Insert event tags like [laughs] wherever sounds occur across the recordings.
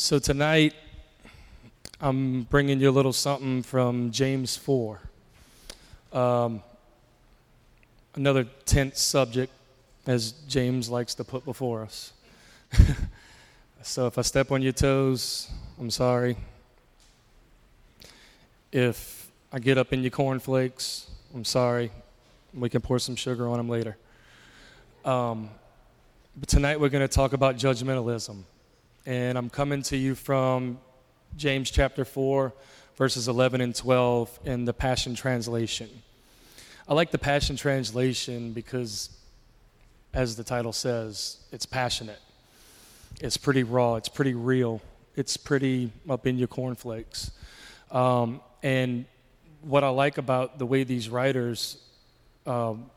So tonight, I'm bringing you a little something from James 4. Um, another tense subject, as James likes to put before us. [laughs] so if I step on your toes, I'm sorry. If I get up in your cornflakes, I'm sorry. We can pour some sugar on them later. Um, but tonight we're going to talk about judgmentalism and I'm coming to you from James chapter 4, verses 11 and 12 in the Passion Translation. I like the Passion Translation because, as the title says, it's passionate. It's pretty raw, it's pretty real, it's pretty up in your cornflakes. Um, and what I like about the way these writers um,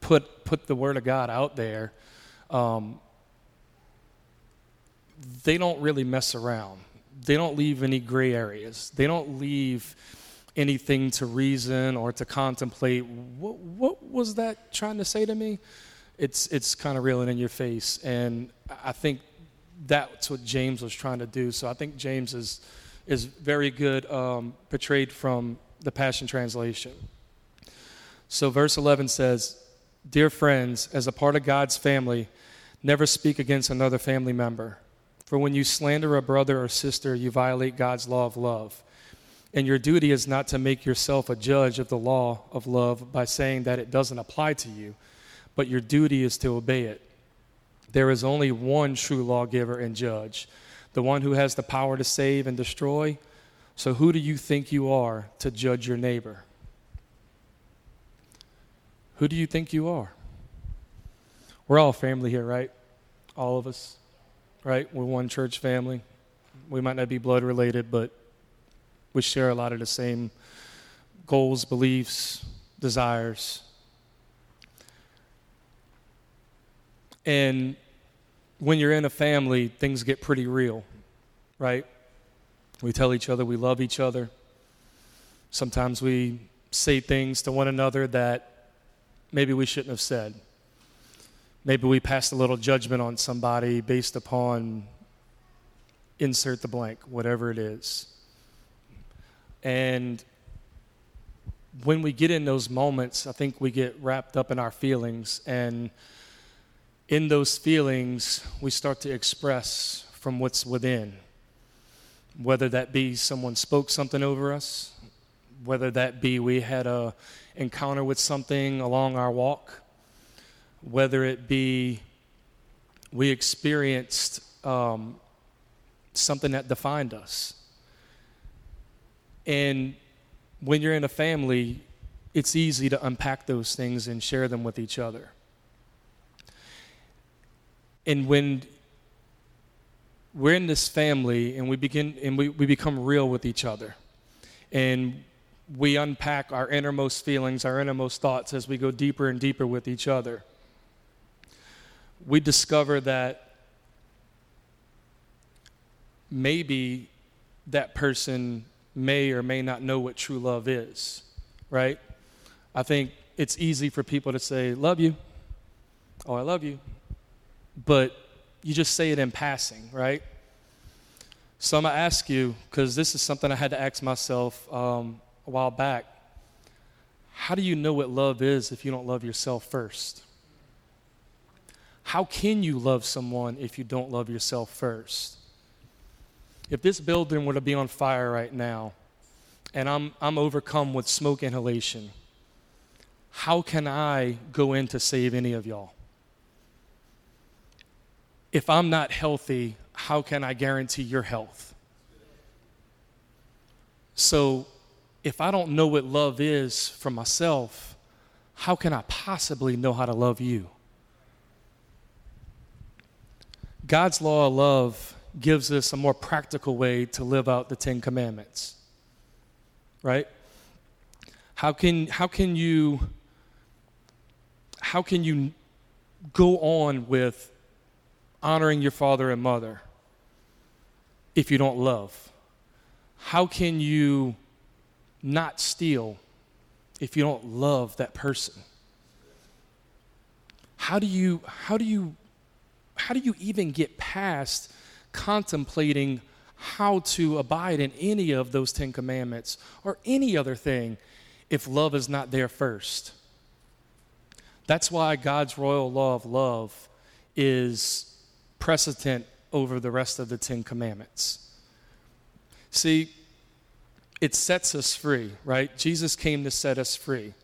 put, put the Word of God out there. Um, they don't really mess around. They don't leave any gray areas. They don't leave anything to reason or to contemplate. What, what was that trying to say to me? It's, it's kind of reeling in your face. And I think that's what James was trying to do. So I think James is, is very good um, portrayed from the Passion Translation. So verse 11 says, Dear friends, as a part of God's family, never speak against another family member. For when you slander a brother or sister, you violate God's law of love. And your duty is not to make yourself a judge of the law of love by saying that it doesn't apply to you, but your duty is to obey it. There is only one true lawgiver and judge, the one who has the power to save and destroy. So who do you think you are to judge your neighbor? Who do you think you are? We're all family here, right? All of us right? We're one church family. We might not be blood related, but we share a lot of the same goals, beliefs, desires. And when you're in a family, things get pretty real, right? We tell each other we love each other. Sometimes we say things to one another that maybe we shouldn't have said. Maybe we passed a little judgment on somebody based upon insert the blank, whatever it is. And when we get in those moments, I think we get wrapped up in our feelings. And in those feelings, we start to express from what's within. Whether that be someone spoke something over us, whether that be we had a encounter with something along our walk, whether it be we experienced um, something that defined us. And when you're in a family, it's easy to unpack those things and share them with each other. And when we're in this family and we begin and we, we become real with each other and we unpack our innermost feelings, our innermost thoughts as we go deeper and deeper with each other we discover that maybe that person may or may not know what true love is, right? I think it's easy for people to say, Love you. Oh, I love you. But you just say it in passing, right? So I'm going to ask you, because this is something I had to ask myself um, a while back. How do you know what love is if you don't love yourself first? How can you love someone if you don't love yourself first? If this building were to be on fire right now and I'm, I'm overcome with smoke inhalation, how can I go in to save any of y'all? If I'm not healthy, how can I guarantee your health? So, if I don't know what love is for myself, how can I possibly know how to love you? God's law of love gives us a more practical way to live out the Ten Commandments. Right? How can, how can you how can you go on with honoring your father and mother if you don't love? How can you not steal if you don't love that person? How do you how do you how do you even get past contemplating how to abide in any of those Ten Commandments or any other thing if love is not there first. That's why God's royal law of love is precedent over the rest of the Ten Commandments. See, it sets us free, right? Jesus came to set us free.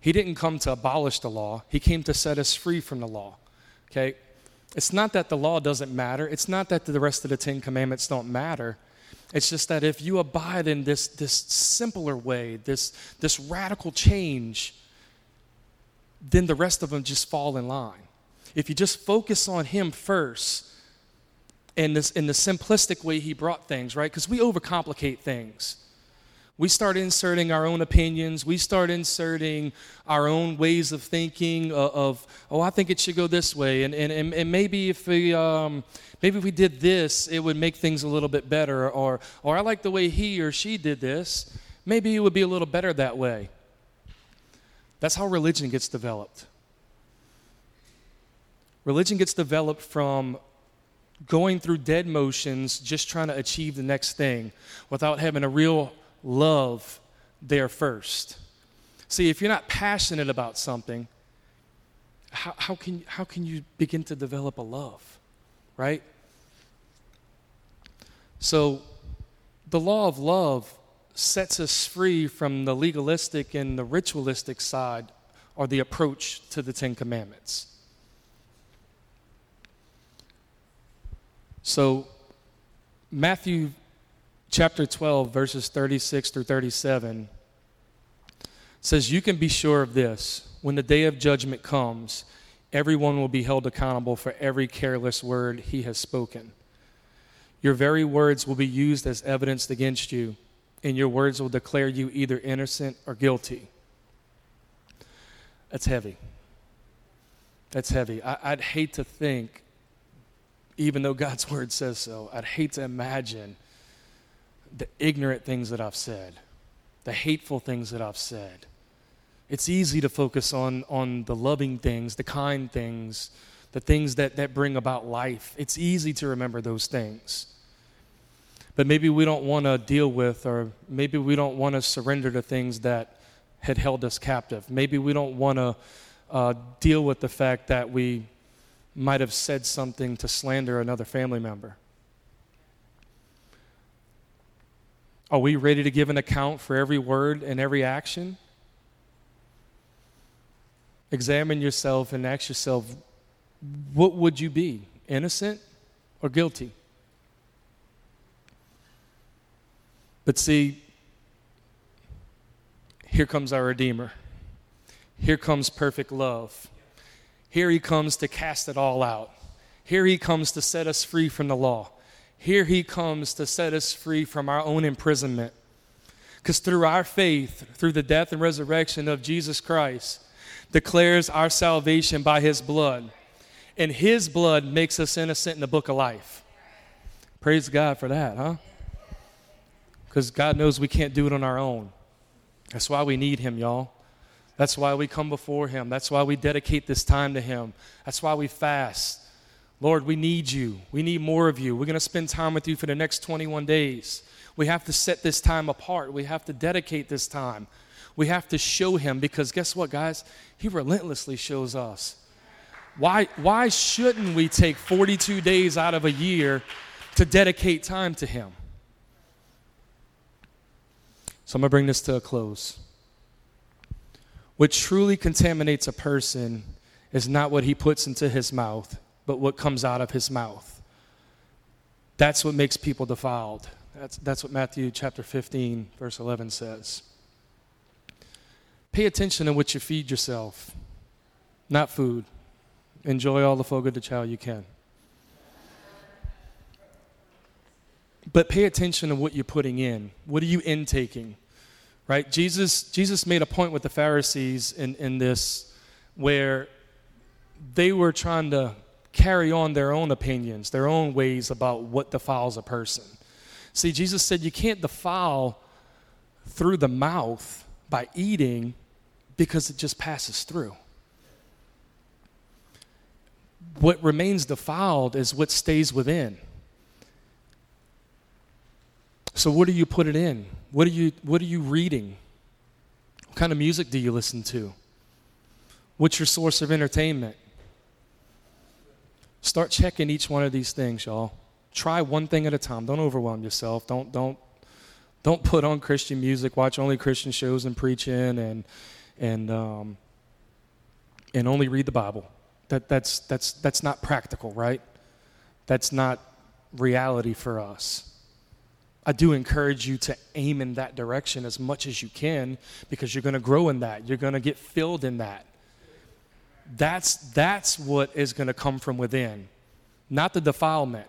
He didn't come to abolish the law, He came to set us free from the law, okay? It's not that the law doesn't matter, it's not that the rest of the Ten Commandments don't matter. It's just that if you abide in this, this simpler way, this, this radical change, then the rest of them just fall in line. If you just focus on Him first, in, this, in the simplistic way He brought things, right? Because we overcomplicate things. We start inserting our own opinions. We start inserting our own ways of thinking of, of oh, I think it should go this way. And, and, and maybe if we, um, maybe if we did this, it would make things a little bit better. Or, or I like the way he or she did this. Maybe it would be a little better that way. That's how religion gets developed. Religion gets developed from going through dead motions, just trying to achieve the next thing without having a real love there first. See, if you're not passionate about something, how, how, can, how can you begin to develop a love, right? So, the law of love sets us free from the legalistic and the ritualistic side or the approach to the Ten Commandments. So, Matthew chapter 12, verses 36 through 37 says, You can be sure of this. When the day of judgment comes, everyone will be held accountable for every careless word he has spoken. Your very words will be used as evidence against you, and your words will declare you either innocent or guilty. That's heavy. That's heavy. I, would hate to think, even though God's [laughs] word says so, I'd hate to imagine the ignorant things that I've said, the hateful things that I've said. It's easy to focus on, on the loving things, the kind things, the things that, that bring about life. It's easy to remember those things. But maybe we don't want to deal with, or maybe we don't want to surrender to things that had held us captive. Maybe we don't want to uh, deal with the fact that we might have said something to slander another family member. Are we ready to give an account for every word and every action? Examine yourself and ask yourself what would you be, innocent or guilty? But see, here comes our Redeemer. Here comes perfect love. Here he comes to cast it all out. Here he comes to set us free from the law. Here he comes to set us free from our own imprisonment. Because through our faith, through the death and resurrection of Jesus Christ, declares our salvation by his blood. And his blood makes us innocent in the book of life. Praise God for that, huh? Because God knows we can't do it on our own. That's why we need him, y'all. That's why we come before him. That's why we dedicate this time to him. That's why we fast. Lord, we need you. We need more of you. We're going to spend time with you for the next 21 days. We have to set this time apart. We have to dedicate this time. We have to show him because guess what, guys? He relentlessly shows us. Why, why shouldn't we take 42 days out of a year to dedicate time to him? So I'm going to bring this to a close. What truly contaminates a person is not what he puts into his mouth but what comes out of his mouth. That's what makes people defiled. That's, that's what Matthew chapter 15, verse 11 says. Pay attention to what you feed yourself, not food. Enjoy all the fogo de chao you can. But pay attention to what you're putting in. What are you intaking? Right? Jesus, Jesus made a point with the Pharisees in, in this where they were trying to carry on their own opinions, their own ways about what defiles a person. See, Jesus said you can't defile through the mouth by eating because it just passes through. What remains defiled is what stays within. So what do you put it in? What are you what are you reading? What kind of music do you listen to? What's your source of entertainment? Start checking each one of these things, y'all. Try one thing at a time. Don't overwhelm yourself. Don't don't don't put on Christian music. Watch only Christian shows and preaching and and um, and only read the Bible. That that's that's that's not practical, right? That's not reality for us. I do encourage you to aim in that direction as much as you can because you're going to grow in that. You're going to get filled in that. That's, that's what is going to come from within, not the defilement.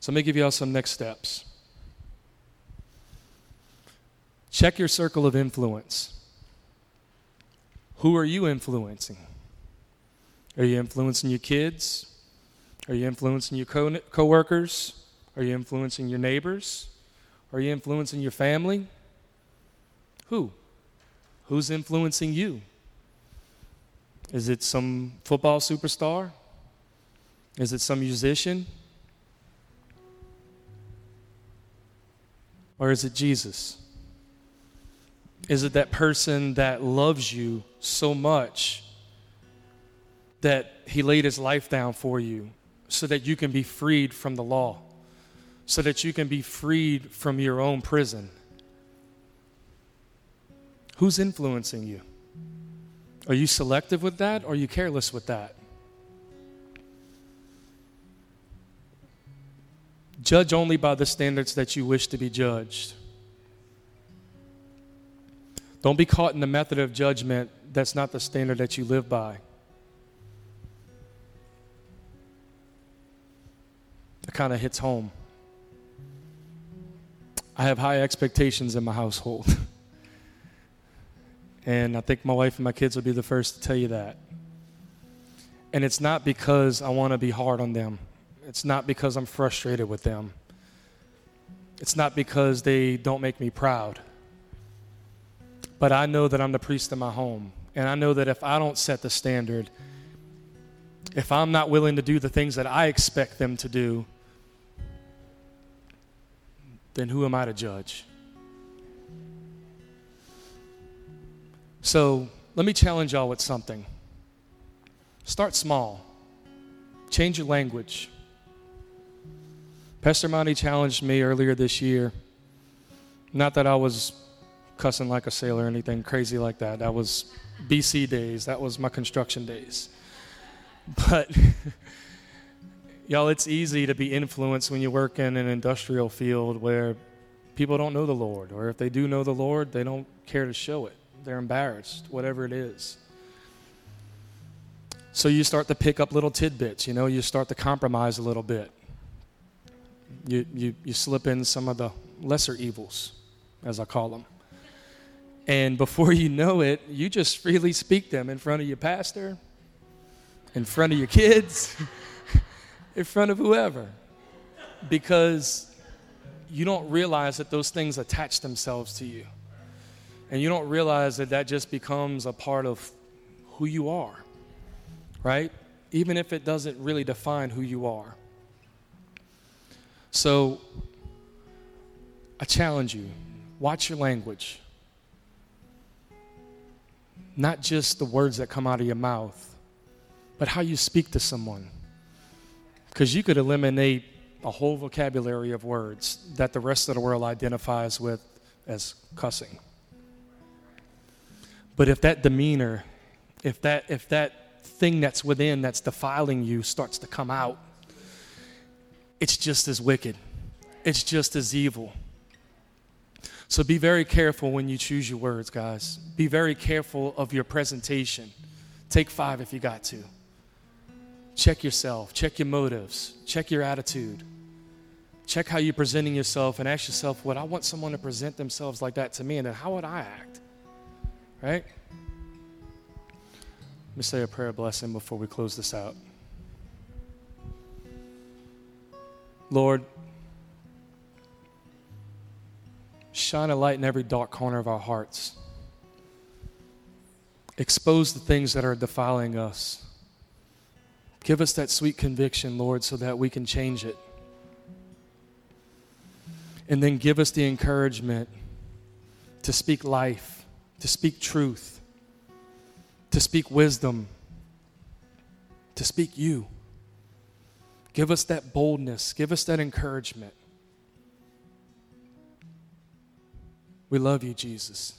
So let me give you all some next steps. Check your circle of influence. Who are you influencing? Are you influencing your kids? Are you influencing your co- coworkers? Are you influencing your neighbors? Are you influencing your family? Who? Who's influencing you? Is it some football superstar? Is it some musician? Or is it Jesus? Is it that person that loves you so much that he laid his life down for you so that you can be freed from the law, so that you can be freed from your own prison? Who's influencing you? Are you selective with that or are you careless with that? Judge only by the standards that you wish to be judged. Don't be caught in the method of judgment that's not the standard that you live by. It kind of hits home. I have high expectations in my household. [laughs] And I think my wife and my kids will be the first to tell you that. And it's not because I want to be hard on them, it's not because I'm frustrated with them, it's not because they don't make me proud. But I know that I'm the priest in my home. And I know that if I don't set the standard, if I'm not willing to do the things that I expect them to do, then who am I to judge? So let me challenge y'all with something. Start small, change your language. Pastor Monty challenged me earlier this year. Not that I was cussing like a sailor or anything crazy like that. That was BC days, that was my construction days. [laughs] But [laughs] y'all, it's easy to be influenced when you work in an industrial field where people don't know the Lord, or if they do know the Lord, they don't care to show it they're embarrassed, whatever it is. So you start to pick up little tidbits, you know, you start to compromise a little bit. You, you, you slip in some of the lesser evils, as I call them. And before you know it, you just freely speak them in front of your pastor, in front of your kids, [laughs] in front of whoever. Because you don't realize that those things attach themselves to you. And you don't realize that that just becomes a part of who you are, right? Even if it doesn't really define who you are. So I challenge you watch your language, not just the words that come out of your mouth, but how you speak to someone. Because you could eliminate a whole vocabulary of words that the rest of the world identifies with as cussing. But if that demeanor, if that, if that thing that's within that's defiling you starts to come out, it's just as wicked. It's just as evil. So be very careful when you choose your words, guys. Be very careful of your presentation. Take five if you got to. Check yourself, check your motives, check your attitude. Check how you're presenting yourself and ask yourself, would I want someone to present themselves like that to me? And then how would I act? Right? Let me say a prayer blessing before we close this out. Lord, shine a light in every dark corner of our hearts. Expose the things that are defiling us. Give us that sweet conviction, Lord, so that we can change it. And then give us the encouragement to speak life, to speak truth, to speak wisdom, to speak you. Give us that boldness, give us that encouragement. We love you, Jesus.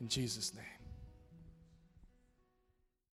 In Jesus' name.